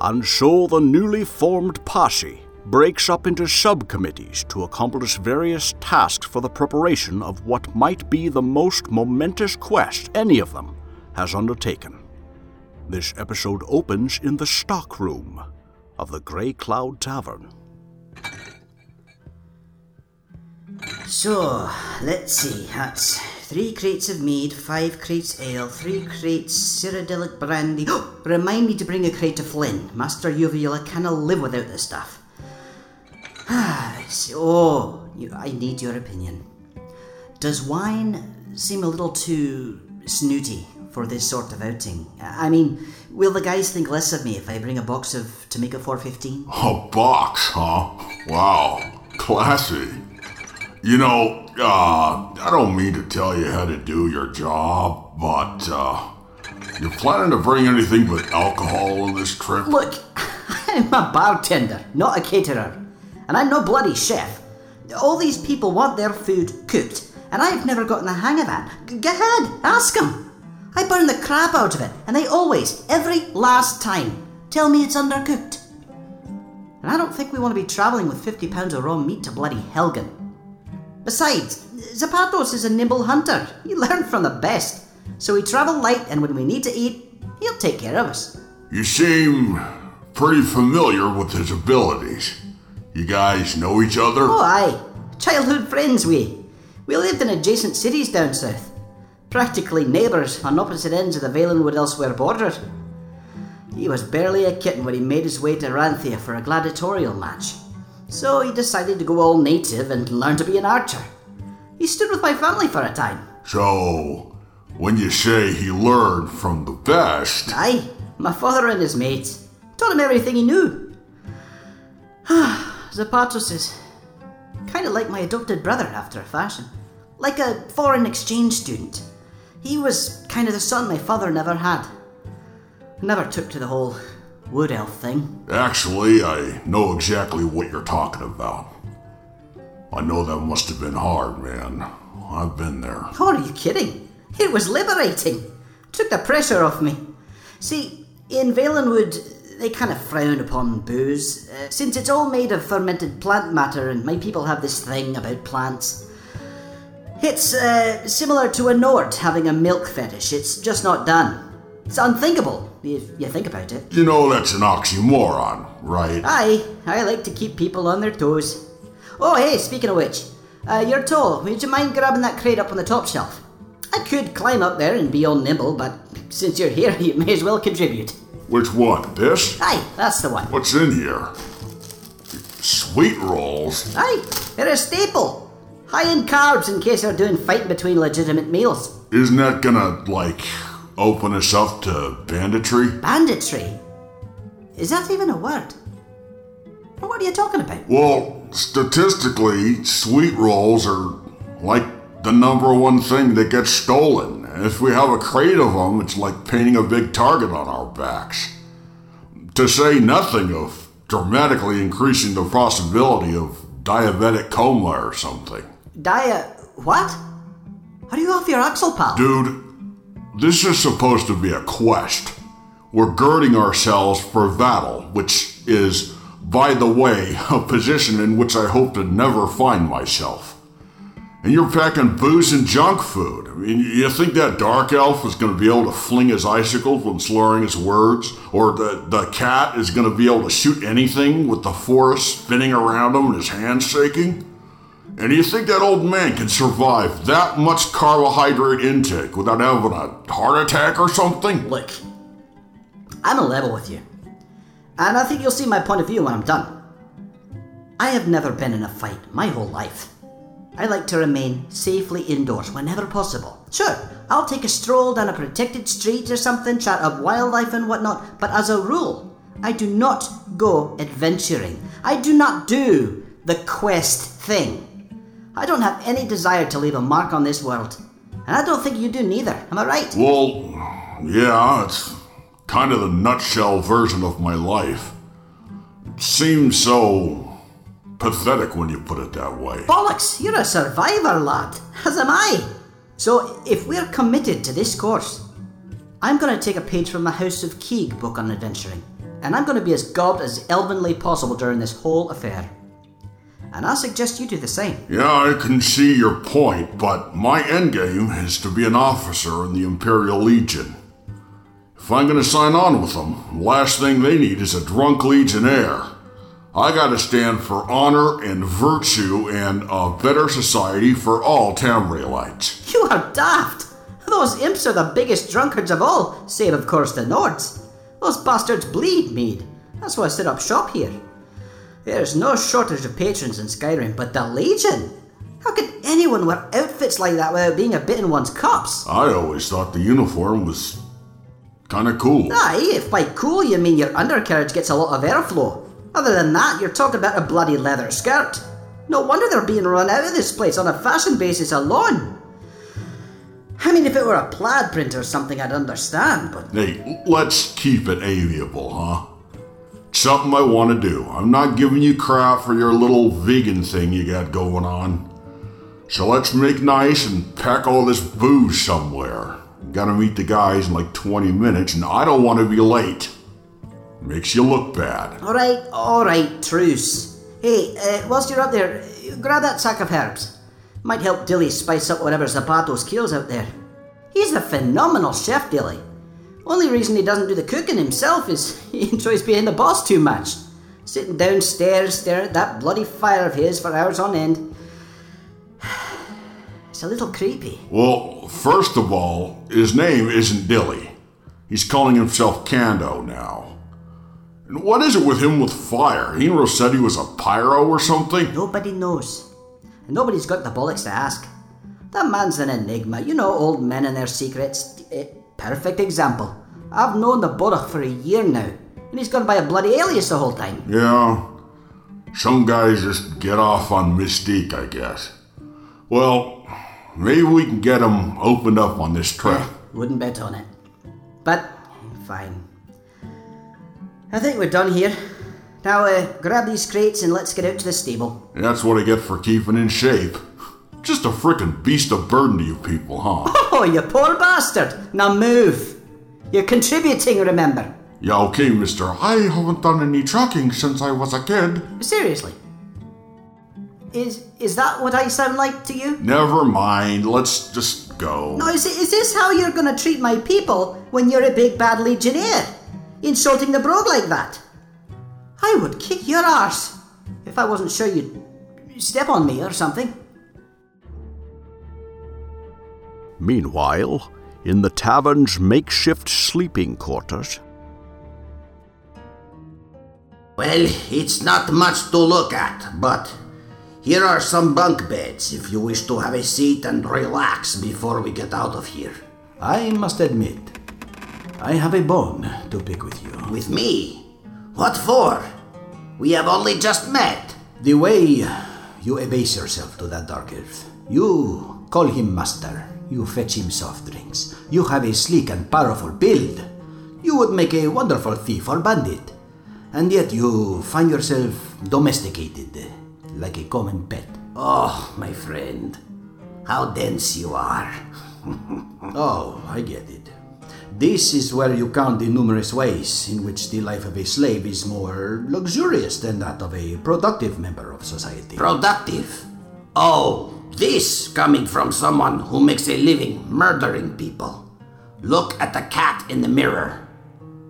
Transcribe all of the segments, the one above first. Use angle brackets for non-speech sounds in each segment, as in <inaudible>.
And so the newly formed posse breaks up into subcommittees to accomplish various tasks for the preparation of what might be the most momentous quest any of them has undertaken. This episode opens in the stockroom of the Grey Cloud Tavern. So, let's see. That's three crates of mead, five crates ale, three crates Cyrodiilic brandy. <gasps> Remind me to bring a crate of Flin. Master Uvula cannot live without this stuff. <sighs> so, oh, you, I need your opinion. Does wine seem a little too snooty for this sort of outing? I mean, will the guys think less of me if I bring a box of Tamika 415? A box, huh? Wow, classy. You know, uh, I don't mean to tell you how to do your job, but, uh, you planning to bring anything but alcohol on this trip? Look, <laughs> I'm a bartender, not a caterer. And I'm no bloody chef. All these people want their food cooked, and I've never gotten the hang of that. Go ahead, ask them. I burn the crap out of it, and they always, every last time, tell me it's undercooked. And I don't think we want to be travelling with 50 pounds of raw meat to bloody Helgen. Besides, Zapatos is a nimble hunter. He learned from the best. So we travel light, and when we need to eat, he'll take care of us. You seem pretty familiar with his abilities. You guys know each other? Oh, aye. Childhood friends, we. We lived in adjacent cities down south. Practically neighbours on opposite ends of the Valenwood Elsweyr border. He was barely a kitten when he made his way to Ranthia for a gladiatorial match. So he decided to go all native and learn to be an archer. He stood with my family for a time. So, when you say he learned from the best, Aye, my father and his mates. Taught him everything he knew. <sighs> Zapatos is kind of like my adopted brother after a fashion. Like a foreign exchange student. He was kind of the son my father never had. Never took to the whole wood elf thing. actually, I know exactly what you're talking about. I know that must have been hard, man. I've been there. Oh, are you kidding? It was liberating. Took the pressure off me. See, in Valenwood, they kind of frown upon booze, uh, since it's all made of fermented plant matter, and my people have this thing about plants. It's uh, similar to a Nord having a milk fetish. It's just not done. It's unthinkable if you think about it. You know that's an oxymoron, right? Aye, I like to keep people on their toes. Oh, hey, speaking of which, uh, you're tall. Would you mind grabbing that crate up on the top shelf? I could climb up there and be all nimble, but since you're here, <laughs> you may as well contribute. Which one? This? Aye, that's the one. What's in here? Sweet rolls? Aye, they're a staple. High in carbs in case you're doing fighting between legitimate meals. Isn't that gonna, like, open us up to banditry? Banditry? Is that even a word? What are you talking about? Well, statistically, sweet rolls are like the number one thing that gets stolen. And if we have a crate of them, it's like painting a big target on our backs. To say nothing of dramatically increasing the possibility of diabetic coma or something. Dia. What? Are you off your axle, pal? Dude, this is supposed to be a quest. We're girding ourselves for battle, which is, by the way, <laughs> a position in which I hope to never find myself. And you're packing booze and junk food. I mean, you think that dark elf is going to be able to fling his icicles when slurring his words? Or the, the cat is going to be able to shoot anything with the forest spinning around him and his hands shaking? And do you think that old man can survive that much carbohydrate intake without having a heart attack or something? Look, I'm a level with you. And I think you'll see my point of view when I'm done. I have never been in a fight my whole life. I like to remain safely indoors whenever possible. Sure, I'll take a stroll down a protected street or something, chat up wildlife and whatnot, but as a rule, I do not go adventuring. I do not do the quest thing. I don't have any desire to leave a mark on this world. And I don't think you do neither. Am I right? Well, yeah, it's kind of the nutshell version of my life. It seems so pathetic when you put it that way. Bollocks, you're a survivor, lad, as am I. So, if we're committed to this course, I'm going to take a page from the House of Keeg book on adventuring. and I'm going to be as gobbed as elvenly possible during this whole affair. And I suggest you do the same. Yeah, I can see your point, but my endgame is to be an officer in the Imperial Legion. If I'm gonna sign on with them, the last thing they need is a drunk legionnaire. I gotta stand for honor and virtue and a better society for all Tamrielites. You are daft! Those imps are the biggest drunkards of all, save of course the Nords. Those bastards bleed mead. That's why I set up shop here. There's no shortage of patrons in Skyrim, but the Legion? How could anyone wear outfits like that without being a bit in one's cups? I always thought the uniform was kinda cool. Aye, if by cool you mean your undercarriage gets a lot of airflow. Other than that, you're talking about a bloody leather skirt. No wonder they're being run out of this place on a fashion basis alone. I mean, if it were a plaid print or something, I'd understand, but. Hey, let's keep it amiable, huh? Something I want to do. I'm not giving you crap for your little vegan thing you got going on. So let's make nice and pack all this booze somewhere. Gotta meet the guys in like 20 minutes, and I don't want to be late. Makes you look bad. Alright, alright, truce. Hey, uh, whilst you're up there, grab that sack of herbs. Might help Dilly spice up whatever Zapatos kills out there. He's a phenomenal chef, Dilly. Only reason he doesn't do the cooking himself is <laughs> he enjoys being the boss too much. Sitting downstairs staring at that bloody fire of his for hours on end. <sighs> It's a little creepy. Well, first of all, his name isn't Dilly. He's calling himself Kando now. And what is it with him with fire? Hero said he was a pyro or something? Nobody knows. And nobody's got the bollocks to ask. That man's an enigma. You know old men and their secrets. Eh, perfect example. I've known the Borach for a year now, and he's gone by a bloody alias the whole time. Yeah. Some guys just get off on mystique, I guess. Well, maybe we can get him opened up on this trip. Wouldn't bet on it. But, fine. I think we're done here. Now, uh, grab these crates and let's get out to the stable. That's what I get for keeping in shape. Just a frickin' beast of burden to you people, huh? <laughs> Oh, you poor bastard! Now move! You're contributing, remember? Yeah, okay, mister. I haven't done any trucking since I was a kid. Seriously. Is is that what I sound like to you? Never mind. Let's just go. No, is, is this how you're gonna treat my people when you're a big bad legionnaire? Insulting the brogue like that? I would kick your arse if I wasn't sure you'd step on me or something. Meanwhile, in the tavern's makeshift sleeping quarters, Well, it's not much to look at, but here are some bunk beds if you wish to have a seat and relax before we get out of here. I must admit, I have a bone to pick with you. With me? What for? We have only just met. The way you abase yourself to that dark earth. You call him master. You fetch him soft drinks. You have a sleek and powerful build. You would make a wonderful thief or bandit. And yet you find yourself domesticated, like a common pet. Oh, my friend, how dense you are. <laughs> Oh, I get it. This is where you count the numerous ways in which the life of a slave is more luxurious than that of a productive member of society. Productive. Oh, this coming from someone who makes a living murdering people. Look at the cat in the mirror.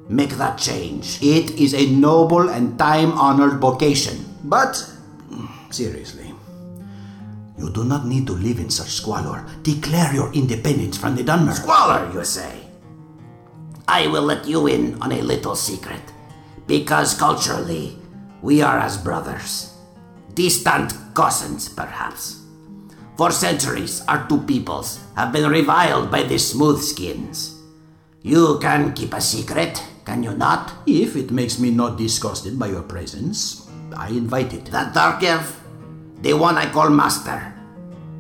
Make that change. It is a noble and time honored vocation. But, seriously, you do not need to live in such squalor. Declare your independence from the Dunmer. Squalor, you say? I will let you in on a little secret. Because culturally, we are as brothers. Distant cousins, perhaps. For centuries, our two peoples have been reviled by the smoothskins. You can keep a secret, can you not? If it makes me not disgusted by your presence, I invite it. That dark elf, the one I call master,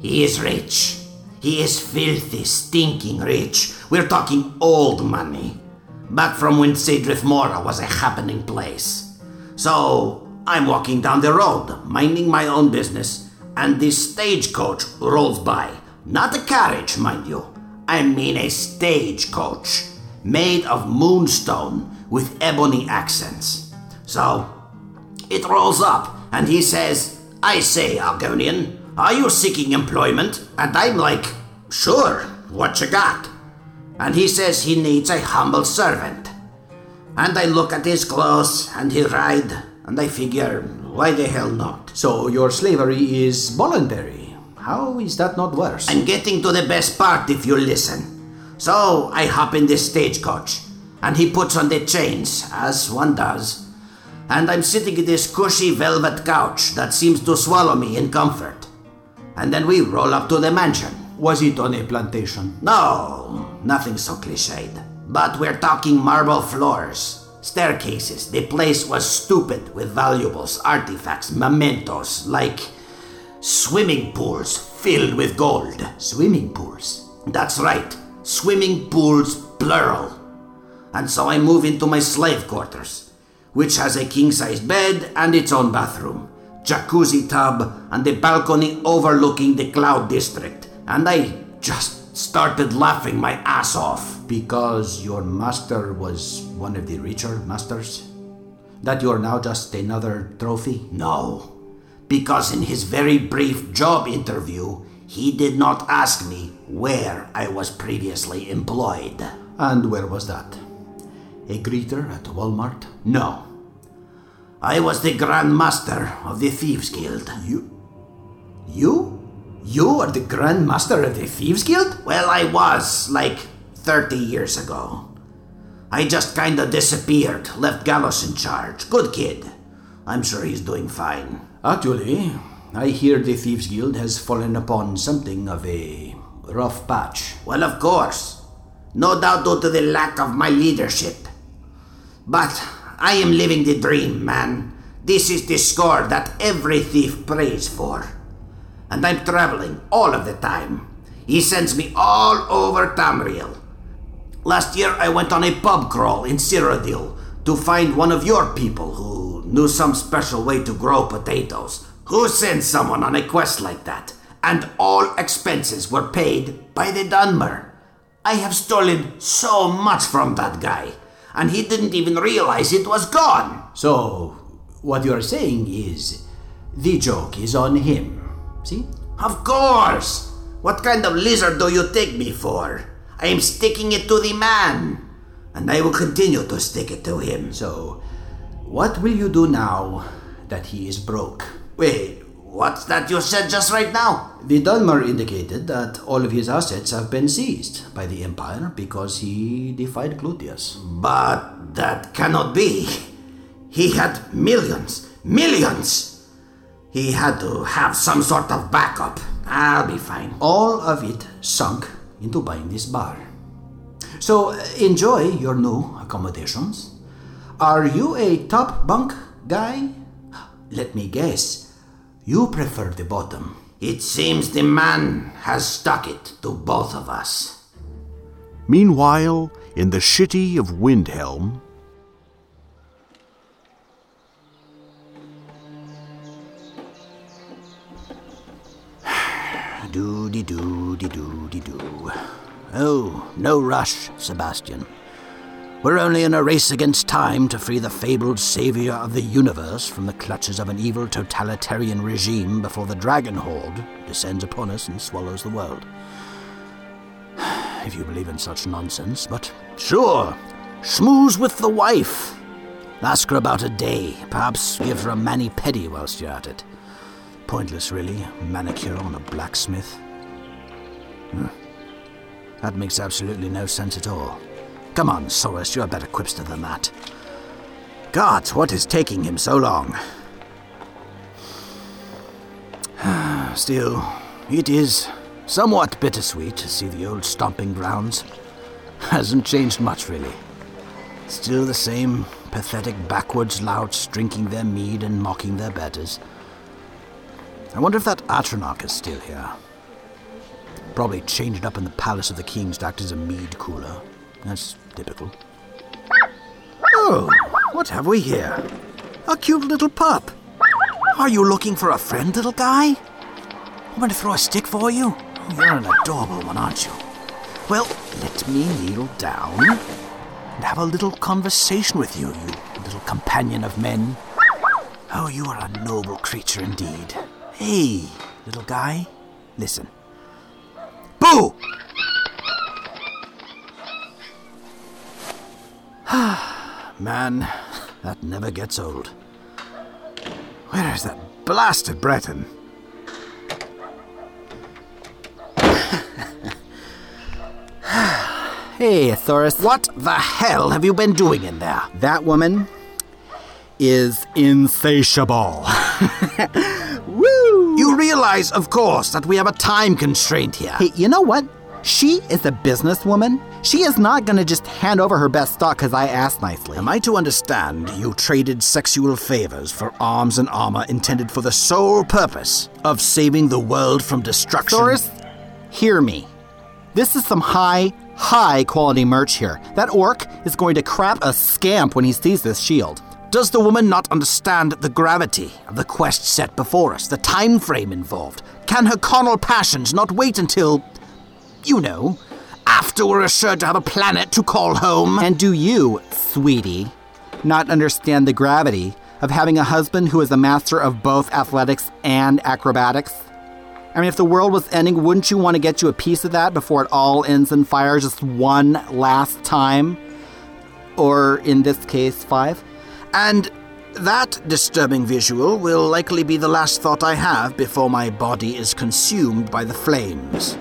he is rich. He is filthy, stinking rich. We're talking old money. Back from when Sadrith Mora was a happening place. So I'm walking down the road, minding my own business, and this stagecoach rolls by. Not a carriage, mind you. I mean a stagecoach, made of moonstone, with ebony accents. So, it rolls up, and he says, I say, Argonian, are you seeking employment? And I'm like, Sure, what you got? And he says he needs a humble servant. And I look at his clothes and his ride, and I figure, why the hell not? So your slavery is voluntary. How is that not worse? I'm getting to the best part if you listen. So I hop in this stagecoach, and he puts on the chains, as one does. And I'm sitting in this cushy velvet couch that seems to swallow me in comfort. And then we roll up to the mansion. Was it on a plantation? No, nothing so cliched. But we're talking marble floors, staircases. The place was stupid with valuables, artifacts, mementos, like swimming pools filled with gold. Swimming pools. That's right, swimming pools plural. And so I move into my slave quarters, which has a king size bed and its own bathroom, jacuzzi tub, and a balcony overlooking the cloud district. And I just started laughing my ass off. Because your master was one of the richer masters? That you're now just another trophy? No, because in his very brief job interview, he did not ask me where I was previously employed. And where was that? A greeter at Walmart? No. I was the Grand Master of the Thieves Guild. You? You? You are the Grand Master of the Thieves Guild? Well, I was, like 30 years ago. I just kinda disappeared, left Gallos in charge. Good kid. I'm sure he's doing fine. Actually, I hear the Thieves Guild has fallen upon something of a rough patch. Well, of course. No doubt due to the lack of my leadership. But I am living the dream, man. This is the score that every thief prays for. And I'm traveling all of the time. He sends me all over Tamriel. Last year I went on a pub crawl in Cyrodiil to find one of your people who knew some special way to grow potatoes. Who sends someone on a quest like that? And all expenses were paid by the Dunmer. I have stolen so much from that guy, and he didn't even realize it was gone. So, what you are saying is the joke is on him. See? Of course! What kind of lizard do you take me for? I am sticking it to the man, and I will continue to stick it to him. So, what will you do now that he is broke? Wait, what's that you said just right now? The Dunmer indicated that all of his assets have been seized by the Empire because he defied Glutius. But that cannot be. He had millions, millions. He had to have some sort of backup. I'll be fine. All of it sunk into buying this bar. So, uh, enjoy your new accommodations. Are you a top bunk guy? Let me guess. You prefer the bottom. It seems the man has stuck it to both of us. Meanwhile, in the city of Windhelm, Doody doody doody doo. Oh, no rush, Sebastian. We're only in a race against time to free the fabled savior of the universe from the clutches of an evil totalitarian regime before the dragon horde descends upon us and swallows the world. <sighs> If you believe in such nonsense, but sure, schmooze with the wife. Ask her about a day, perhaps give her a mani pedi whilst you're at it. Pointless, really, manicure on a blacksmith. Hmm. That makes absolutely no sense at all. Come on, Soris, you're a better quipster than that. Gods, what is taking him so long? <sighs> Still, it is somewhat bittersweet to see the old stomping grounds. <laughs> Hasn't changed much, really. Still the same pathetic backwards louts drinking their mead and mocking their betters. I wonder if that Atronach is still here. Probably changed up in the palace of the kings to act as a mead cooler. That's typical. Oh, what have we here? A cute little pup. Are you looking for a friend, little guy? I'm going to throw a stick for you. Oh, you're an adorable one, aren't you? Well, let me kneel down and have a little conversation with you, you little companion of men. Oh, you are a noble creature indeed. Hey, little guy, listen. Boo! <sighs> Man, that never gets old. Where is that blasted Breton? <laughs> Hey, Thoris. What the hell have you been doing in there? That woman is insatiable. <laughs> Realize, of course, that we have a time constraint here. Hey, you know what? She is a businesswoman. She is not going to just hand over her best stock because I asked nicely. Am I to understand you traded sexual favors for arms and armor intended for the sole purpose of saving the world from destruction? Thoris, hear me. This is some high, high quality merch here. That orc is going to crap a scamp when he sees this shield. Does the woman not understand the gravity of the quest set before us, the time frame involved? Can her carnal passions not wait until, you know, after we're assured to have a planet to call home? And do you, sweetie, not understand the gravity of having a husband who is a master of both athletics and acrobatics? I mean, if the world was ending, wouldn't you want to get you a piece of that before it all ends in fire just one last time? Or in this case, five? And that disturbing visual will likely be the last thought I have before my body is consumed by the flames.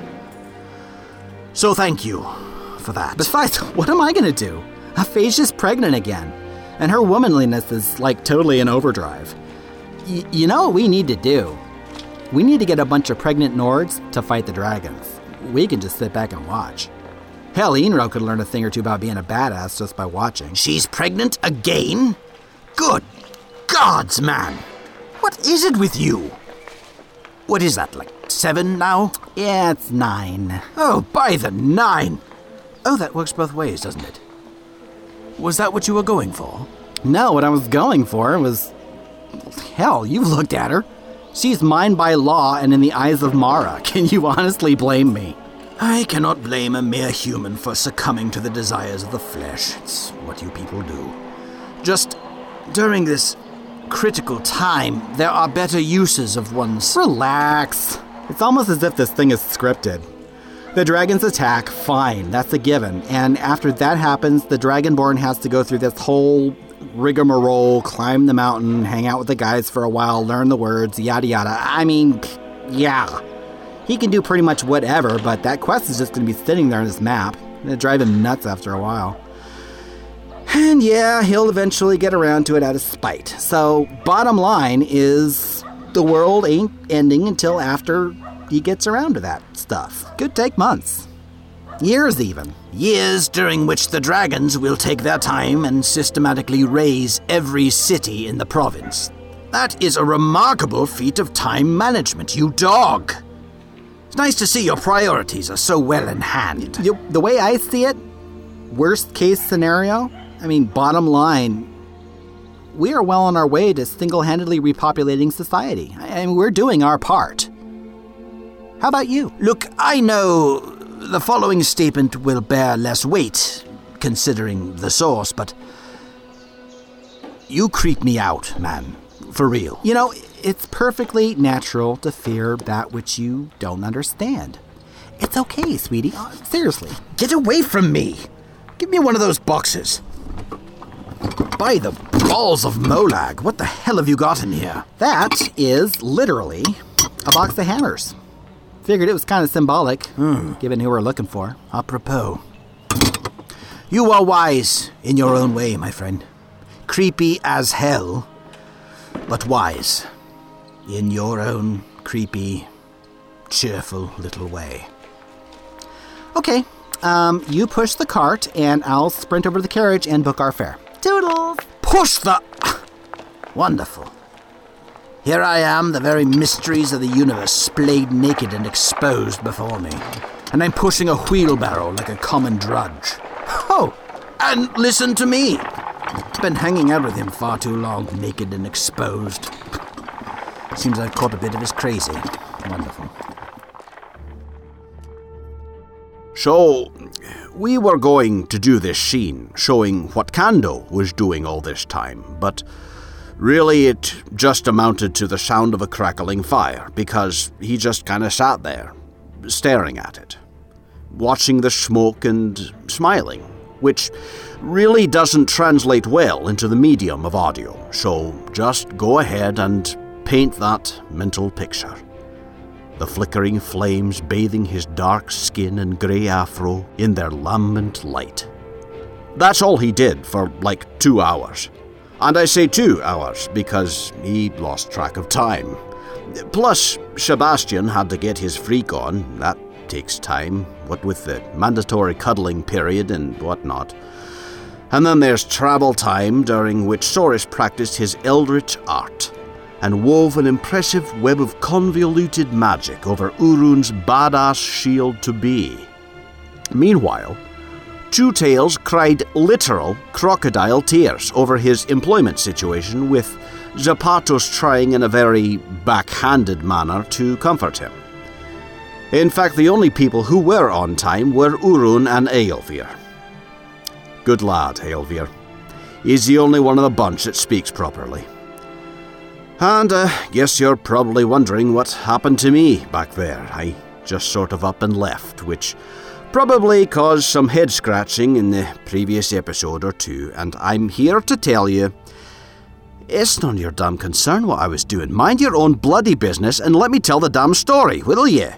So thank you for that. Besides, <laughs> what am I going to do? Aphasia's pregnant again, and her womanliness is like totally in overdrive. Y- you know what we need to do? We need to get a bunch of pregnant Nords to fight the dragons. We can just sit back and watch. Hell, Ynroh could learn a thing or two about being a badass just by watching. She's pregnant again? Good gods, man! What is it with you? What is that, like seven now? Yeah, it's nine. Oh, by the nine! Oh, that works both ways, doesn't it? Was that what you were going for? No, what I was going for was. Hell, you've looked at her. She's mine by law and in the eyes of Mara. <laughs> Can you honestly blame me? I cannot blame a mere human for succumbing to the desires of the flesh. It's what you people do. Just during this critical time, there are better uses of one's. Relax. It's almost as if this thing is scripted. The dragons attack, fine, that's a given. And after that happens, the Dragonborn has to go through this whole rigmarole, climb the mountain, hang out with the guys for a while, learn the words, yada yada. I mean, yeah. He can do pretty much whatever, but that quest is just going to be sitting there on his map. It'll drive him nuts after a while. And yeah, he'll eventually get around to it out of spite. So, bottom line is the world ain't ending until after he gets around to that stuff. Could take months. Years, even. Years during which the dragons will take their time and systematically raise every city in the province. That is a remarkable feat of time management, you dog. It's nice to see your priorities are so well in hand. You- The way I see it, worst case scenario, I mean, bottom line, we are well on our way to single handedly repopulating society. I mean, we're doing our part. How about you? Look, I know the following statement will bear less weight, considering the source, but you creep me out, man. For real. You know, it's perfectly natural to fear that which you don't understand. It's okay, sweetie. Uh, Seriously. Get away from me! Give me one of those boxes. By the balls of Molag, what the hell have you got in here? That is literally a box of hammers. Figured it was kind of symbolic, hmm. given who we're looking for. Apropos. You are wise in your own way, my friend. Creepy as hell, but wise in your own creepy, cheerful little way. Okay, um, you push the cart, and I'll sprint over to the carriage and book our fare. Toodles! Push the. <laughs> Wonderful. Here I am, the very mysteries of the universe splayed naked and exposed before me. And I'm pushing a wheelbarrow like a common drudge. Oh, and listen to me. I've Been hanging out with him far too long, naked and exposed. Seems I've caught a bit of his crazy. Wonderful. So, we were going to do this scene showing what Kando was doing all this time, but really it just amounted to the sound of a crackling fire because he just kind of sat there, staring at it, watching the smoke and smiling, which really doesn't translate well into the medium of audio, so just go ahead and paint that mental picture the flickering flames bathing his dark skin and grey afro in their lambent light. That's all he did for like two hours. And I say two hours because he lost track of time. Plus, Sebastian had to get his freak on. That takes time, what with the mandatory cuddling period and whatnot. And then there's travel time, during which Soris practiced his eldritch art and wove an impressive web of convoluted magic over Urun's badass shield to be. Meanwhile, Two Tails cried literal crocodile tears over his employment situation, with Zapatos trying in a very backhanded manner to comfort him. In fact, the only people who were on time were Urun and Aelvir. Good lad, Aelvir. He's the only one of the bunch that speaks properly. And I uh, guess you're probably wondering what happened to me back there. I just sort of up and left, which probably caused some head scratching in the previous episode or two, and I'm here to tell you it's none of your damn concern what I was doing. Mind your own bloody business and let me tell the damn story, will ye?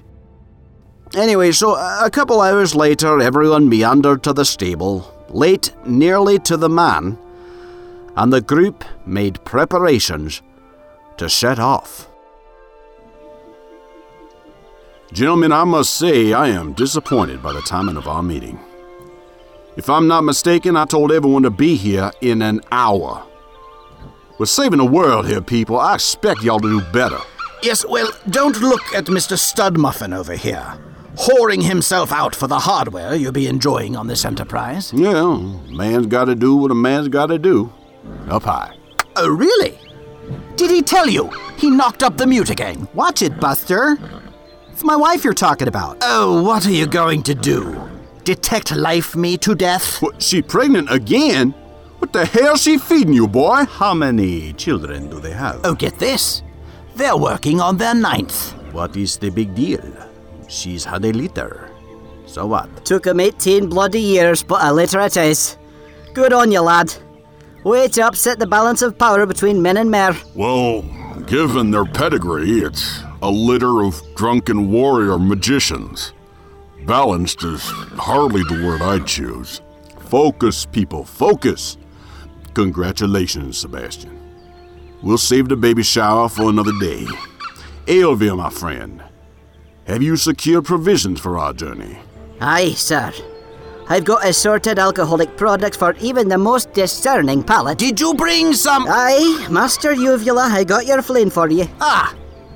Anyway, so a couple hours later, everyone meandered to the stable, late nearly to the man, and the group made preparations to set off. Gentlemen, I must say I am disappointed by the timing of our meeting. If I'm not mistaken, I told everyone to be here in an hour. We're saving the world here, people. I expect y'all to do better. Yes, well, don't look at Mr. Studmuffin over here, whoring himself out for the hardware you'll be enjoying on this enterprise. Yeah, man's gotta do what a man's gotta do. Up high. Oh, really? Did he tell you? He knocked up the mutagain. Watch it, Buster. It's my wife you're talking about. Oh, what are you going to do? Detect life me to death? What, she pregnant again? What the hell's she feeding you, boy? How many children do they have? Oh, get this. They're working on their ninth. What is the big deal? She's had a litter. So what? Took him 18 bloody years, but a litter it is. Good on you, lad. Way to upset the balance of power between men and mer. Well, given their pedigree, it's a litter of drunken warrior magicians. Balanced is hardly the word I'd choose. Focus, people, focus. Congratulations, Sebastian. We'll save the baby shower for another day. Aelvir, my friend, have you secured provisions for our journey? Aye, sir. I've got assorted alcoholic products for even the most discerning palate. Did you bring some? Aye, Master Uvula, I got your flame for you. Ah,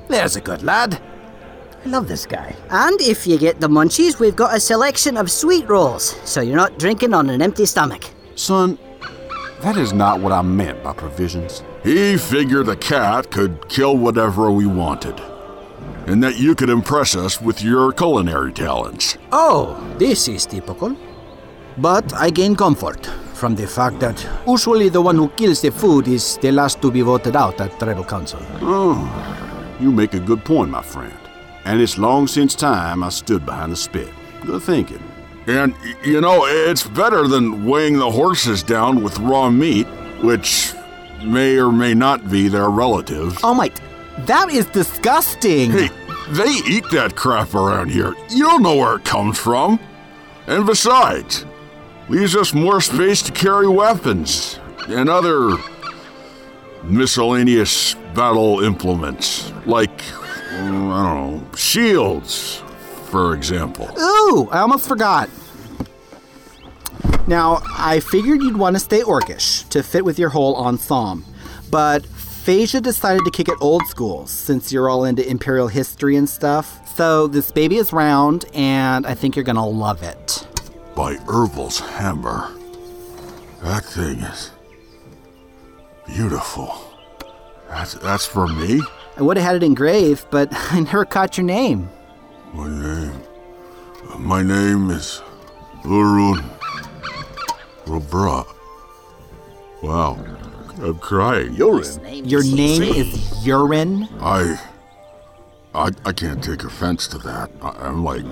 there's a good lad. I love this guy. And if you get the munchies, we've got a selection of sweet rolls, so you're not drinking on an empty stomach. Son, that is not what I meant by provisions. He figured the cat could kill whatever we wanted, and that you could impress us with your culinary talents. Oh, this is typical. But I gain comfort from the fact that usually the one who kills the food is the last to be voted out at tribal council. Oh, you make a good point, my friend. And it's long since time I stood behind the spit. Good thinking. And, you know, it's better than weighing the horses down with raw meat, which may or may not be their relatives. Oh my, that is disgusting. Hey, they eat that crap around here. You don't know where it comes from. And besides, leaves us more space to carry weapons and other miscellaneous battle implements, like, mm, I don't know, shields, for example. Ooh, I almost forgot. Now, I figured you'd want to stay orcish to fit with your whole ensemble, but Phasia decided to kick it old school since you're all into imperial history and stuff. So this baby is round, and I think you're gonna love it by Ervil's hammer. That thing is beautiful. That's, that's for me? I would have had it engraved, but <laughs> I never caught your name. My name. My name is Urun. Robra. Wow. I'm crying. Urine. Your name is Urine? I. I, I can't take offense to that. I, I'm like.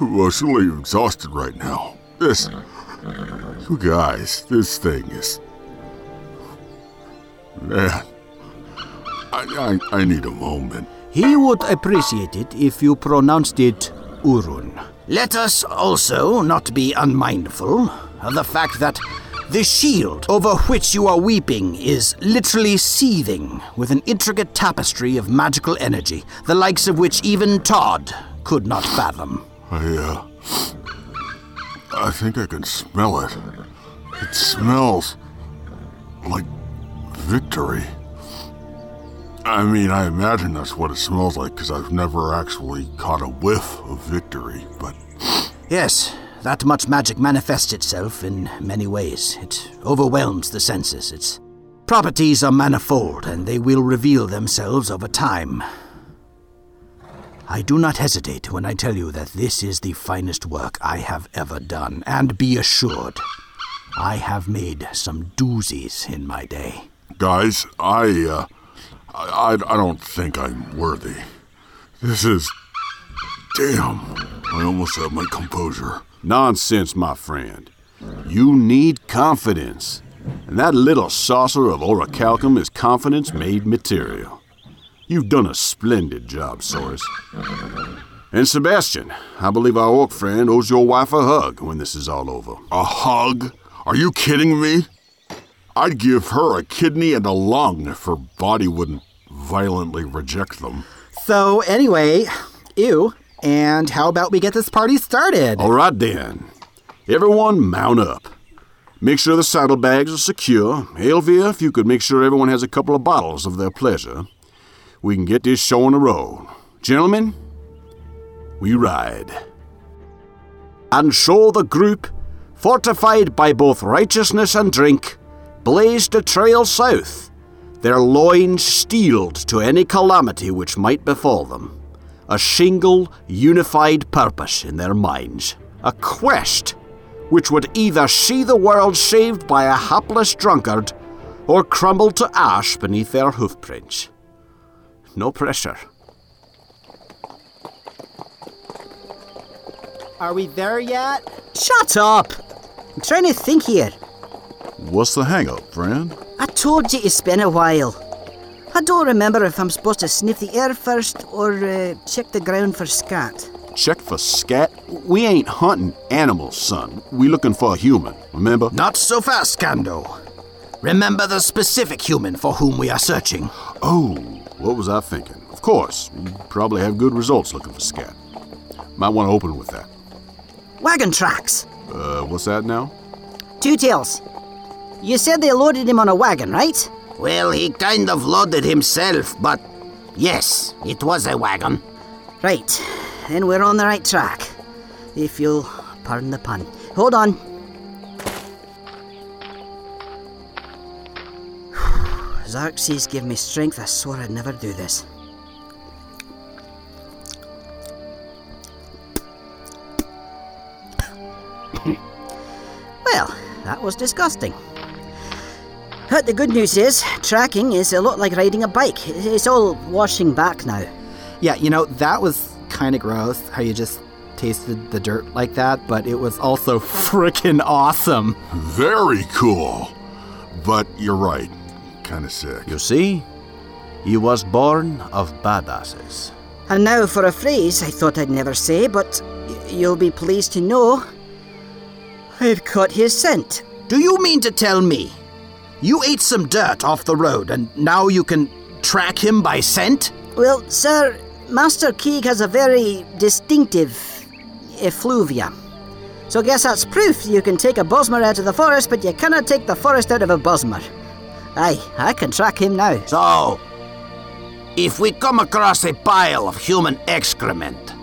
Emotionally exhausted right now. This. You guys, this thing is. Man. I, I, I need a moment. He would appreciate it if you pronounced it Urun. Let us also not be unmindful of the fact that the shield over which you are weeping is literally seething with an intricate tapestry of magical energy, the likes of which even Todd could not fathom. I, uh. I think I can smell it. It smells. like victory. I mean, I imagine that's what it smells like because I've never actually caught a whiff of victory, but. Yes, that much magic manifests itself in many ways. It overwhelms the senses. Its properties are manifold, and they will reveal themselves over time. I do not hesitate when I tell you that this is the finest work I have ever done, and be assured, I have made some doozies in my day. Guys, I, uh. I, I don't think I'm worthy. This is. Damn. I almost have my composure. Nonsense, my friend. You need confidence. And that little saucer of orichalcum is confidence made material. You've done a splendid job, Soris. And Sebastian, I believe our orc friend owes your wife a hug when this is all over. A hug? Are you kidding me? I'd give her a kidney and a lung if her body wouldn't violently reject them. So, anyway, ew. And how about we get this party started? All right then. Everyone mount up. Make sure the saddlebags are secure. Aelvir, if you could make sure everyone has a couple of bottles of their pleasure, we can get this show on the road. Gentlemen, we ride. And so the group, fortified by both righteousness and drink, blazed a trail south, their loins steeled to any calamity which might befall them, a single, unified purpose in their minds, a quest which would either see the world saved by a hapless drunkard or crumble to ash beneath their hoofprints. No pressure. Are we there yet? Shut up! I'm trying to think here. What's the hang up, friend? I told you it's been a while. I don't remember if I'm supposed to sniff the air first or uh, check the ground for scat. Check for scat. We ain't hunting animals, son. We looking for a human, remember? Not so fast, Kando. Remember the specific human for whom we are searching. Oh, what was I thinking? Of course, we probably have good results looking for scat. Might want to open with that. Wagon tracks. Uh, what's that now? Two tails. You said they loaded him on a wagon, right? Well, he kind of loaded himself, but yes, it was a wagon. Right. Then we're on the right track. If you'll pardon the pun. Hold on. Xerxes give me strength. I swore I'd never do this. <coughs> well, that was disgusting. But the good news is, tracking is a lot like riding a bike. It's all washing back now. Yeah, you know, that was kind of gross how you just tasted the dirt like that, but it was also <laughs> freaking awesome. Very cool. But you're right. Kind of sick. You see? He was born of badasses. And now for a phrase I thought I'd never say, but y- you'll be pleased to know I've caught his scent. Do you mean to tell me you ate some dirt off the road and now you can track him by scent? Well, sir, Master Keeg has a very distinctive effluvia. So I guess that's proof you can take a Bosmer out of the forest, but you cannot take the forest out of a Bosmer. Aye, I can track him now. So, if we come across a pile of human excrement,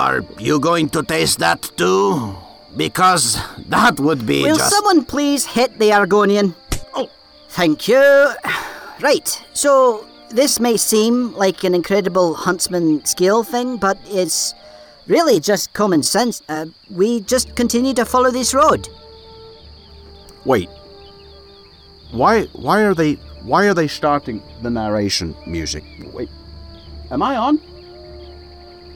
are you going to taste that too? Because that would be Will just. someone please hit the Argonian? Oh, thank you. Right, so this may seem like an incredible huntsman skill thing, but it's really just common sense. Uh, we just continue to follow this road. Wait. Why why are they why are they starting the narration music? Wait. Am I on?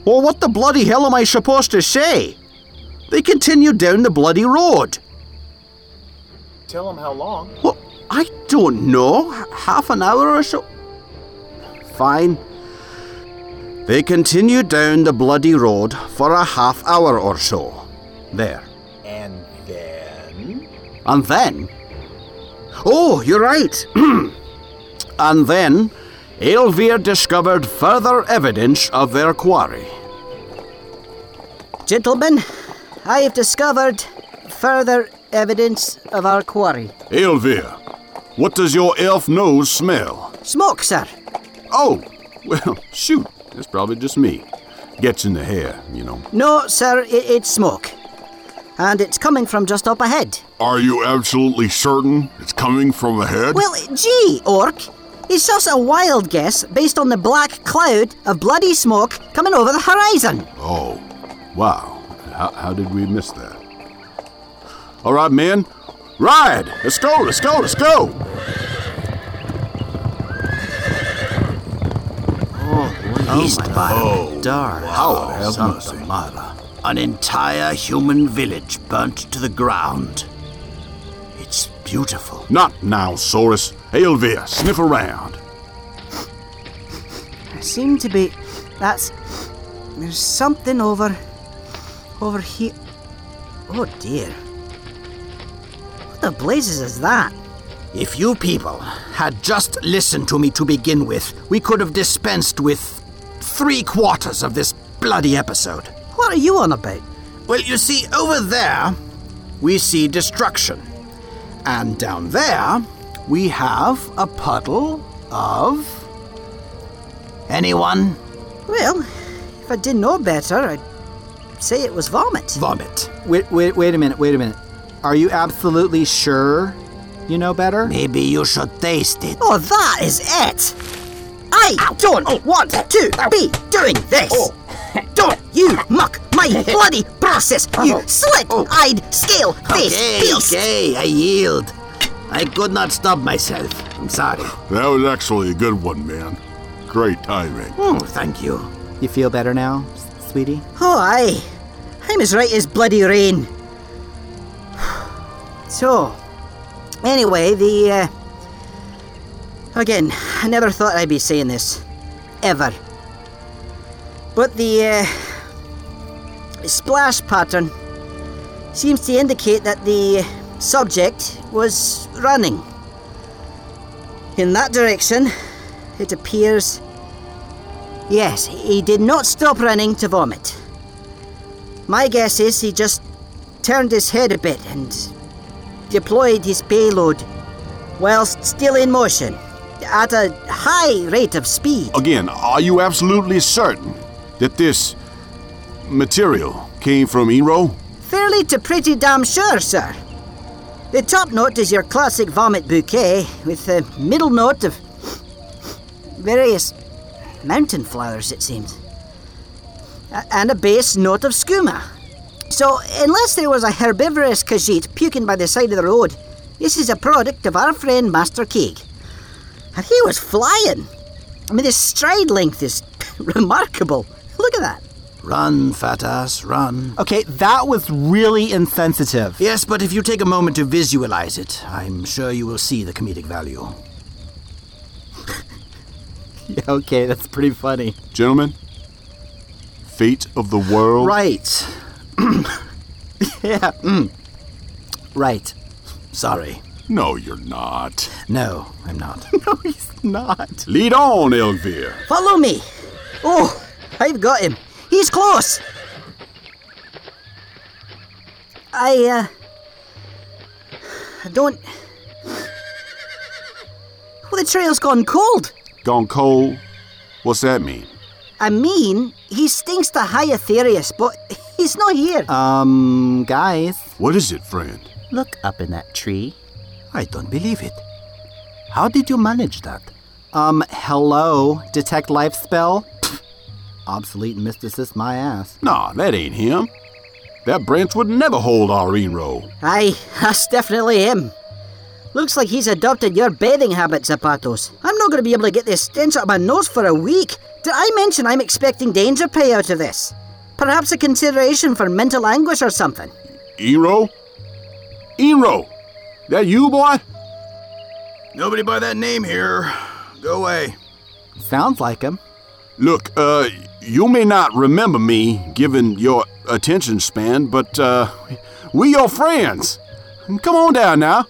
Well, what the bloody hell am I supposed to say? They continue down the bloody road. Tell them how long. Well, I don't know. Half an hour or so? Fine. They continue down the bloody road for a half hour or so. There. And then. And then. Oh, you're right. <clears throat> and then, Aelvir discovered further evidence of their quarry. Gentlemen, I have discovered further evidence of our quarry. Aelvir, what does your elf nose smell? Smoke, sir. Oh, well, <laughs> shoot. That's probably just me. Gets in the hair, you know. No, sir, i it's smoke. And it's coming from just up ahead. Are you absolutely certain it's coming from ahead? Well, gee, Orc. It's just a wild guess based on the black cloud of bloody smoke coming over the horizon. Oh, wow. How, how did we miss that? All right, men. Ride! Let's go, let's go, let's go! Oh, East by oh, dark. How have Santa mercy. Mara. An entire human village burnt to the ground. It's beautiful. Not now, Soris. Aelvir, sniff around. I seem to be. That's. There's something over. over here. Oh dear. What the blazes is that? If you people had just listened to me to begin with, we could have dispensed with three quarters of this bloody episode. What are you on about? Well, you see, over there, we see destruction. And down there, we have a puddle of. Anyone? Well, if I didn't know better, I'd say it was vomit. Vomit. Wait, wait, wait a minute, wait a minute. Are you absolutely sure you know better? Maybe you should taste it. Oh, that is it! I don't oh. want to be doing this! Oh. Don't you muck my <laughs> bloody process, you slit-eyed, scale-faced Okay, beast! okay, I yield. I could not stop myself. I'm sorry. That was actually a good one, man. Great timing. Oh, thank you. You feel better now, sweetie? Oh, aye. I'm as right as bloody rain. So, anyway, the. Uh, again, I never thought I'd be saying this. Ever. But the. Uh, splash pattern seems to indicate that the subject was running. In that direction, it appears. Yes, he did not stop running to vomit. My guess is he just turned his head a bit and deployed his payload whilst still in motion at a high rate of speed. Again, are you absolutely certain that this material came from Ynroh? Fairly to pretty damn sure, sir. The top note is your classic vomit bouquet, with the middle note of various mountain flowers, it seems. And a base note of skooma. So, unless there was a herbivorous Khajiit puking by the side of the road, this is a product of our friend Master Cake. And he was flying. I mean, his stride length is <laughs> remarkable. Look at that. Run, fat ass, run. Okay, that was really insensitive. Yes, but if you take a moment to visualize it, I'm sure you will see the comedic value. <laughs> okay, that's pretty funny. Gentlemen, fate of the world. Right. <coughs> Yeah, mm. Right. Sorry. No, you're not. No, I'm not. <laughs> No, he's not. Lead on, Aelvir. Follow me. Oh, I've got him. He's close. I, uh. I don't. Well, the trail's gone cold. Gone cold? What's that mean? I mean, he stinks to Hyatherius, but he's not here. Um, guys, What is it, friend? look up in that tree. I don't believe it. How did you manage that? Um, hello, detect life spell? Pfft, Obsolete mysticist my ass. Nah, that ain't him. That branch would never hold our Ynroh. Aye, that's definitely him. Looks like he's adopted your bathing habits, Zapatos. I'm not going to be able to get this stench out of my nose for a week. Did I mention I'm expecting danger pay out of this? Perhaps a consideration for mental anguish or something. Ynroh? Ynroh! That you, boy? Nobody by that name here. Go away. Sounds like him. Look, uh, you may not remember me given your attention span, but, uh, we your friends. Come on down now.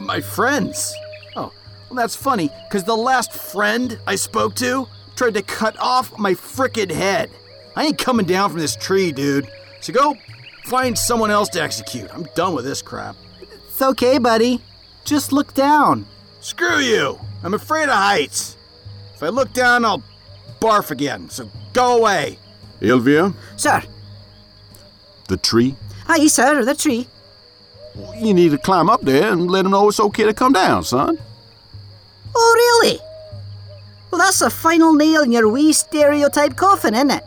My friends. Oh, well, that's funny, because the last friend I spoke to tried to cut off my frickin' head. I ain't coming down from this tree, dude. So go find someone else to execute. I'm done with this crap. It's okay, buddy. Just look down. Screw you! I'm afraid of heights. If I look down, I'll barf again, so go away. Aelvir, Sir. the tree. Ah, Aye, sir, the tree. You need to climb up there and let him know it's okay to come down, son. Oh, really? Well, that's the final nail in your wee stereotype coffin, isn't it?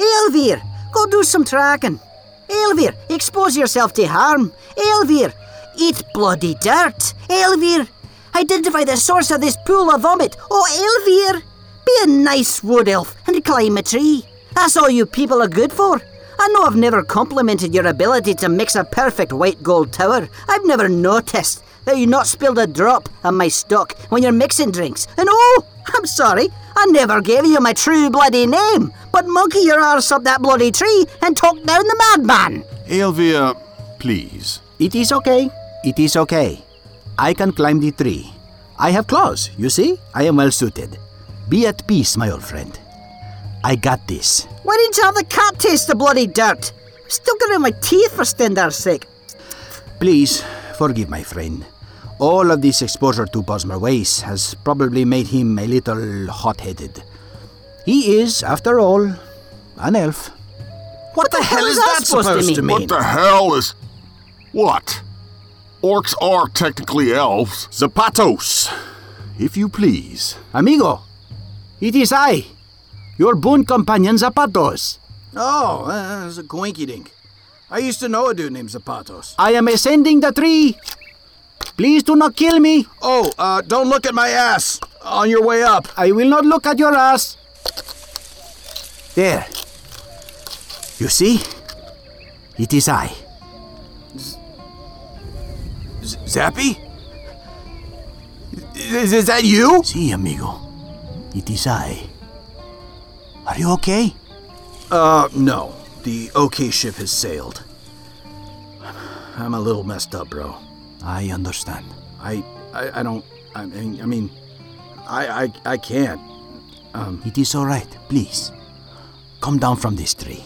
Aelvir, go do some tracking. Aelvir, expose yourself to harm. Aelvir, eat bloody dirt. Aelvir, identify the source of this pool of vomit. Oh, Aelvir, be a nice wood elf and climb a tree. That's all you people are good for. I know I've never complimented your ability to mix a perfect white gold tower. I've never noticed that you not spilled a drop on my stock when you're mixing drinks. And oh, I'm sorry, I never gave you my true bloody name. But monkey your arse up that bloody tree and talk down the madman. Aelvir, please. It is okay. It is okay. I can climb the tree. I have claws, you see? I am well suited. Be at peace, my old friend. I got this. Why didn't you have the cat taste the bloody dirt? I'm still got it in my teeth for Stendarr's sake. Please forgive my friend. All of this exposure to Bosmer Waste has probably made him a little hot headed. He is, after all, an elf. What, the, hell is that supposed, to mean? What the hell is. What? Orcs are technically elves. Zapatos, if you please. Amigo, it is I, your boon companion Zapatos. Oh, uh, that's a coinky dink. I used to know a dude named Zapatos. I am ascending the tree. Please do not kill me. Oh, uh, don't look at my ass on your way up. I will not look at your ass. There. You see? It is I. Zappy? Is, is that you? Si, amigo. It is I. Are you okay? Uh, no. The OK ship has sailed. I'm a little messed up, bro. I understand. I, I, I don't. I mean, I mean, I, I, I can't. Um, it is all right. Please, come down from this tree.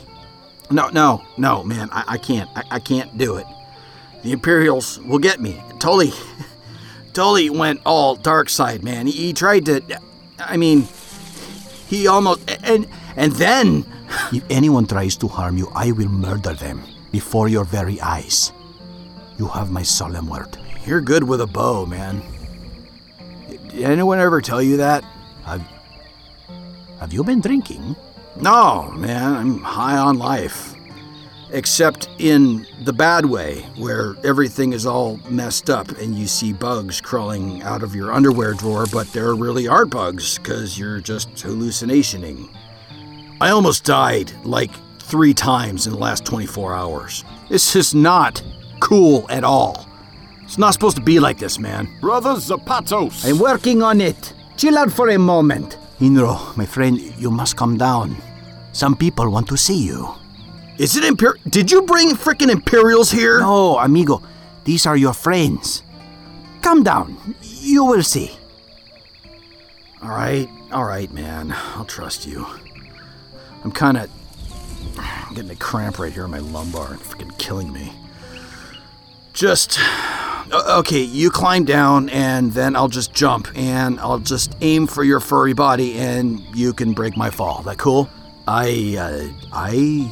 No, no, no, man. I, I can't. I, I can't do it. The Imperials will get me. Tully, <laughs> Tully went all dark side, man. He, he tried to. I mean, he almost and and then. If anyone tries to harm you, I will murder them before your very eyes. You have my solemn word. You're good with a bow, man. Did anyone ever tell you that? Have, have you been drinking? No, man. I'm high on life. Except in the bad way, where everything is all messed up and you see bugs crawling out of your underwear drawer, but there really are bugs because you're just hallucinationing. I almost died like three times in the last 24 hours. This is not cool at all. It's not supposed to be like this, man. Brother Zapatos. I'm working on it. Chill out for a moment. Ynroh, my friend, you must come down. Some people want to see you. Is it Imper? Did you bring frickin' Imperials here? No, amigo. These are your friends. Come down. You will see. All right, all right, man. I'll trust you. I'm kind of getting a cramp right here in my lumbar and freaking killing me. Just okay. You climb down, and then I'll just jump, and I'll just aim for your furry body, and you can break my fall. That cool? I, uh, I,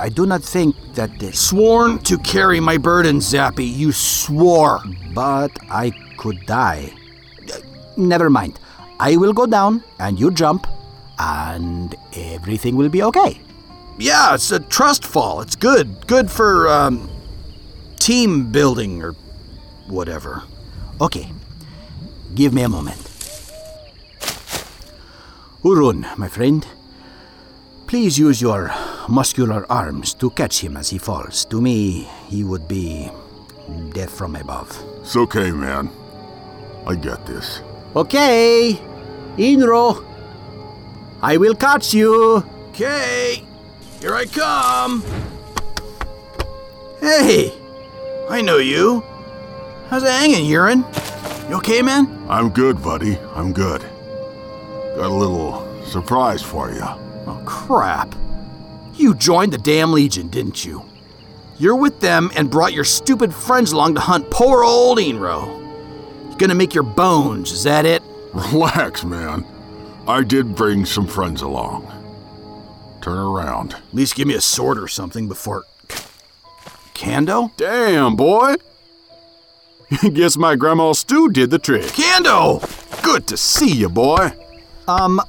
I do not think that this. Sworn to carry my burden, Zappy. You swore. But I could die. Never mind. I will go down, and you jump. and everything will be okay. Yeah, it's a trust fall. It's good. Good for um, team building or whatever. Okay, give me a moment. Urun, my friend, please use your muscular arms to catch him as he falls. To me, he would be death from above. It's okay, man. I get this. Okay, Ynroh, I will catch you. Okay, here I come. Hey, I know you. How's it hanging, Urine? You okay, man? I'm good, buddy. I'm good. Got a little surprise for you. Oh, crap. You joined the damn Legion, didn't you? You're with them and brought your stupid friends along to hunt poor old Ynroh. You're gonna make your bones, is that it? <laughs> Relax, man. I did bring some friends along. Turn around. At least give me a sword or something before. Kando? Damn, boy. <laughs> Guess my grandma Stu did the trick. Kando! Good to see you, boy. Um,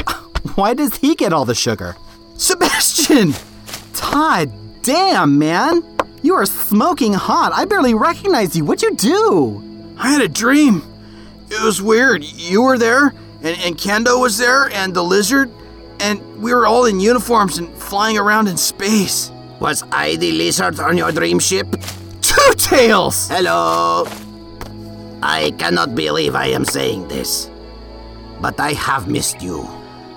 <laughs> why does he get all the sugar? Sebastian! Todd, damn, man. You are smoking hot. I barely recognize you. What'd you do? I had a dream. It was weird. You were there, and, and Kendo was there, and the lizard, and we were all in uniforms and flying around in space. Was I the lizard on your dream ship? Two Tails! Hello. I cannot believe I am saying this, but I have missed you.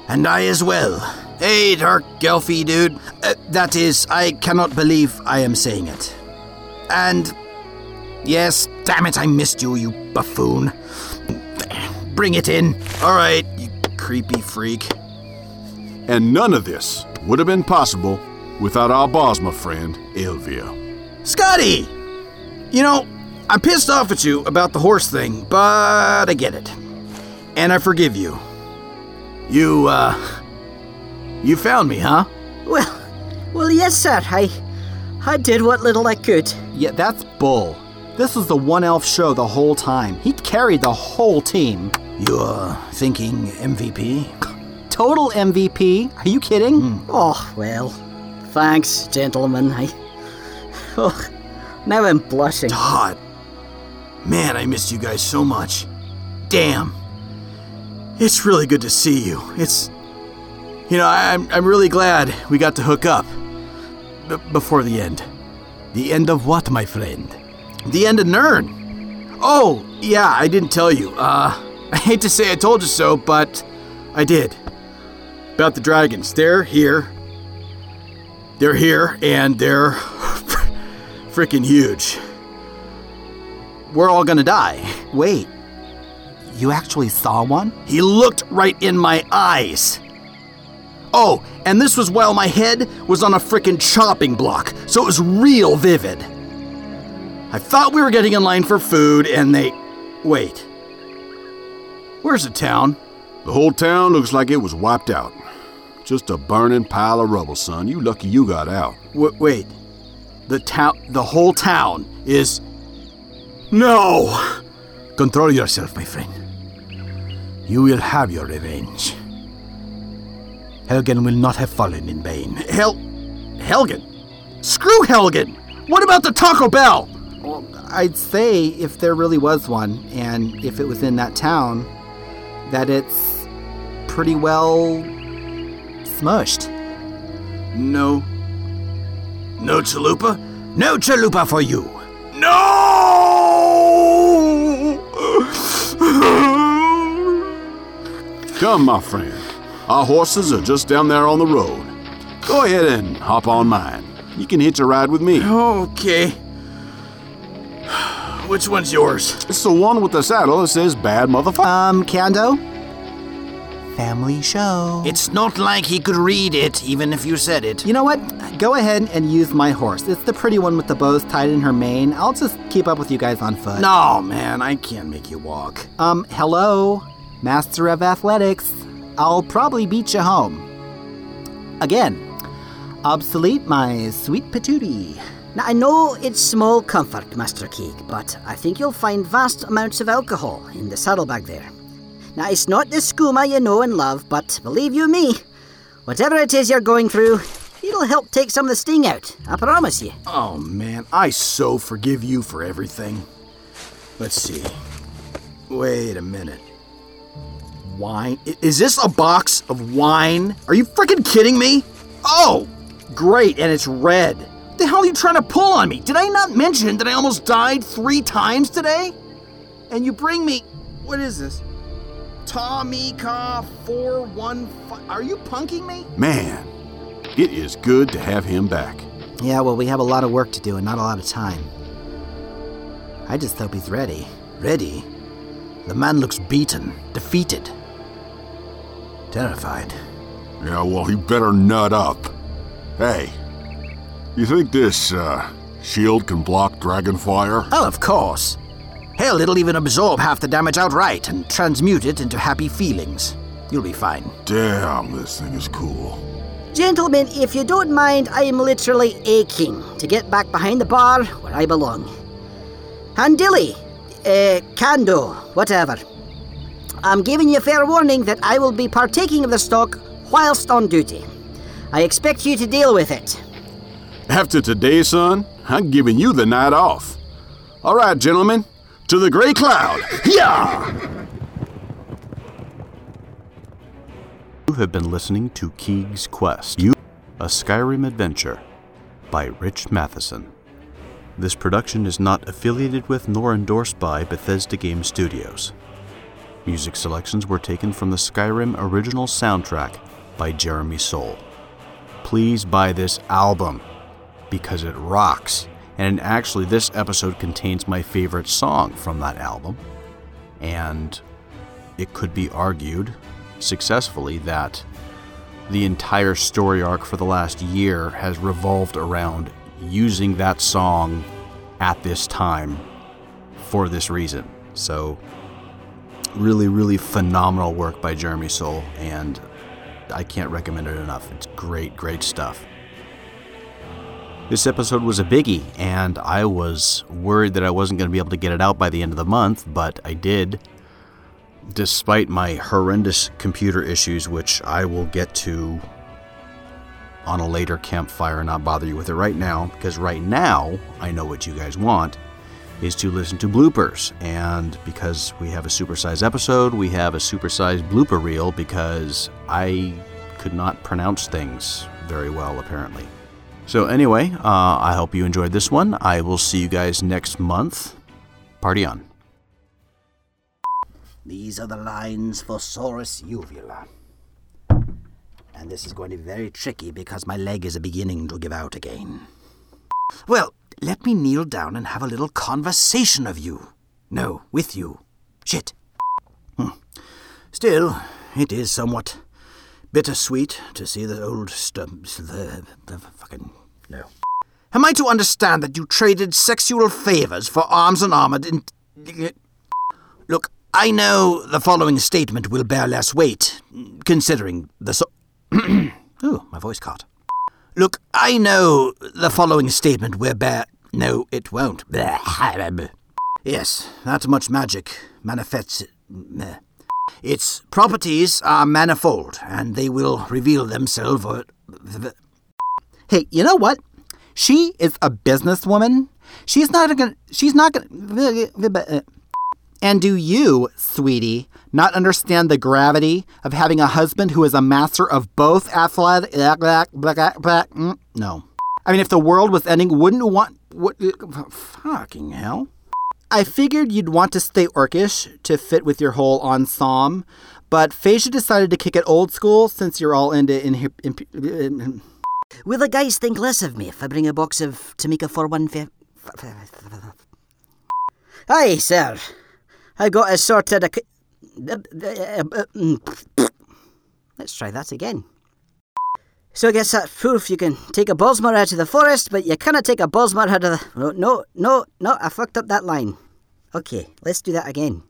And I as well. Hey, Dark Gelfie dude. Uh, that is, I cannot believe I am saying it. And yes, damn it, I missed you, you buffoon. Bring it in. All right, you creepy freak. And none of this would have been possible without our boss, my friend, Aelvir. Scotty! You know, I'm pissed off at you about the horse thing, but I get it. And I forgive you. You, uh. You found me, huh? Well, well, yes, sir. I, I did what little I could. Yeah, that's bull. This was the one elf show the whole time. He carried the whole team. You're thinking MVP? Total MVP? Are you kidding? Oh well, thanks, gentlemen. I, oh, now I'm blushing. Todd. Man, I missed you guys so much. Damn. It's really good to see you. It's. You know, I'm, I'm really glad we got to hook up. B- before the end. The end of what, my friend? The end of Nirn. Oh, yeah, I didn't tell you. Uh, I hate to say I told you so, but I did. About the dragons. They're here. They're here, and they're <laughs> freaking huge. We're all gonna die. Wait, you actually saw one? He looked right in my eyes. Oh, and this was while my head was on a frickin' chopping block, so it was real vivid. I thought we were getting in line for food, and they. Wait. Where's the town? The whole town looks like it was wiped out. Just a burning pile of rubble, son. You lucky you got out. W- wait. The town. The whole town is. No! Control yourself, my friend. You will have your revenge. Helgen will not have fallen in vain. Hel. Helgen? Screw Helgen! What about the Taco Bell? Well, I'd say if there really was one, and if it was in that town, that it's pretty well smushed. No. No chalupa? No chalupa for you! No! Come, my friend. Our horses are just down there on the road. Go ahead and hop on mine. You can hitch a ride with me. Okay. Which one's yours? It's the one with the saddle that says bad motherfucker. Um, Kando? Family show. It's not like he could read it, even if you said it. You know what? Go ahead and use my horse. It's the pretty one with the bows tied in her mane. I'll just keep up with you guys on foot. No, man, I can't make you walk. Um, hello, Master of Athletics. I'll probably beat you home. Again, obsolete my sweet patootie. Now, I know it's small comfort, Master Keeg, but I think you'll find vast amounts of alcohol in the saddlebag there. Now, it's not the skooma you know and love, but believe you me, Whatever it is you're going through, it'll help take some of the sting out. I promise you. Oh man, I so forgive you for everything. Let's see. Wait a minute. Wine? Is this a box of wine? Are you freaking kidding me? Oh, great, and it's red. What The hell are you trying to pull on me? Did I not mention that I almost died three times today? And you bring me. What is this? Tomika 415. Are you punking me? Man, it is good to have him back. Yeah, well, we have a lot of work to do and not a lot of time. I just hope he's ready. Ready? The man looks beaten, defeated, terrified. Yeah, well, he better nut up. Hey, you think this, uh, shield can block dragon fire? Oh, of course. Hell, it'll even absorb half the damage outright and transmute it into happy feelings. You'll be fine. Damn, this thing is cool. Gentlemen, if you don't mind, I am literally aching to get back behind the bar where I belong. Handilly, uh, Kando, whatever. I'm giving you a fair warning that I will be partaking of the stock whilst on duty. I expect you to deal with it. After today, son, I'm giving you the night off. All right, gentlemen, to the gray cloud. Yeah! You have been listening to Keeg's Quest, you, a Skyrim adventure by Rich Matheson. This production is not affiliated with nor endorsed by Bethesda Game Studios. Music selections were taken from the Skyrim original soundtrack by Jeremy Soule. Please buy this album because it rocks. And actually, this episode contains my favorite song from that album. And it could be argued successfully that the entire story arc for the last year has revolved around using that song at this time for this reason. So, really, really phenomenal work by Jeremy Soule, and I can't recommend it enough. It's great, great stuff. This episode was a biggie, and I was worried that I wasn't going to be able to get it out by the end of the month, but I did, despite my horrendous computer issues, which I will get to on a later campfire and not bother you with it right now, because right now, I know what you guys want, is to listen to bloopers. And because we have a supersized episode, we have a supersized blooper reel because I could not pronounce things very well, apparently. So, anyway, uh, I hope you enjoyed this one. I will see you guys next month. Party on. These are the lines for Soris uvula. And this is going to be very tricky because my leg is beginning to give out again. Well, let me kneel down and have a little conversation of you. No, with you. Shit. Hmm. Still, it is somewhat bittersweet to see the old stumps. The, the fucking. No. Am I to understand that you traded sexual favors for arms and armored in. Look, I know the following statement will bear less weight, considering the so. <clears throat> Ooh, my voice caught. Look, I know the following statement will bear. No, it won't. Yes, that much magic manifests. Its properties are manifold, and they will reveal themselves. Hey, you know what? She is a businesswoman. She's not gonna. She's not gonna. Uh. And do you, sweetie, not understand the gravity of having a husband who is a master of both athletic? mm, No. I mean, if the world was ending, wouldn't want. What, fucking hell. I figured you'd want to stay orcish to fit with your whole ensemble, but Phasia decided to kick it old school since you're all into. In, in, in, Will the guys think less of me if I bring a box of Tamika 415? Aye, sir. I got a sorted a. Let's try that again. So I guess that proof you can take a Bosmer out of the forest, but you cannot take a Bosmer out of the. No, no, no, no, I fucked up that line. Okay, let's do that again.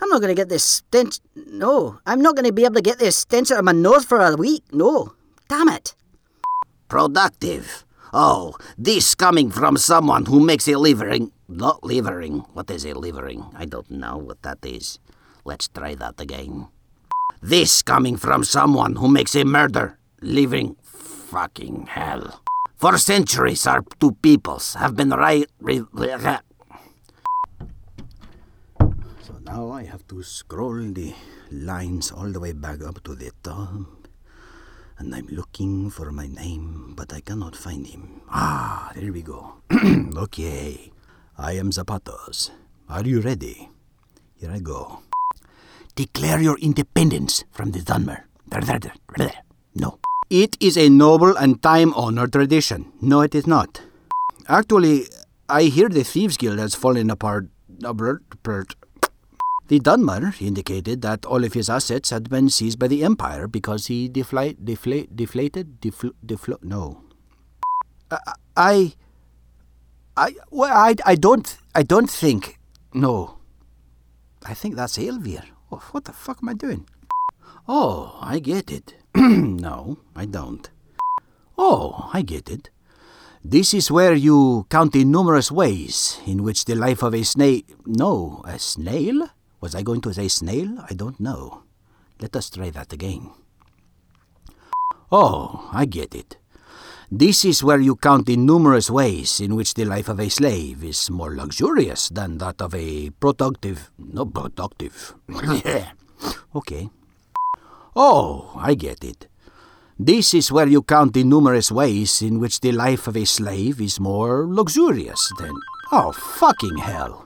I'm not going to get this stench. No, I'm not going to be able to get this stench out of my nose for a week. No. Damn it. Productive. Oh, this coming from someone who makes a living. Not living. What is a living? I don't know what that is. Let's try that again. This coming from someone who makes a murder living fucking hell. For centuries, our two peoples have been right. So now I have to scroll the lines all the way back up to the top. And I'm looking for my name, but I cannot find him. Ah, there we go. <clears throat> okay. I am Zapatos. Are you ready? Here I go. Declare your independence from the Dunmer. No. It is a noble and time honored tradition. No, it is not. Actually, I hear the Thieves Guild has fallen apart. The Dunmer indicated that all of his assets had been seized by the Empire because he defla- defla- deflated, defl- deflo- no. I, I, well, I, I don't, I don't think, no. I think that's Aelvir. What the fuck am I doing? Oh, I get it. <clears throat> no, I don't. Oh, I get it. This is where you count the numerous ways in which the life of a snail. No, a snail? Was I going to say snail? I don't know. Let us try that again. Oh, I get it. This is where you count the numerous ways in which the life of a slave is more luxurious than that of a productive. No, productive. <laughs> Okay. Oh, I get it. This is where you count the numerous ways in which the life of a slave is more luxurious than. Oh, fucking hell.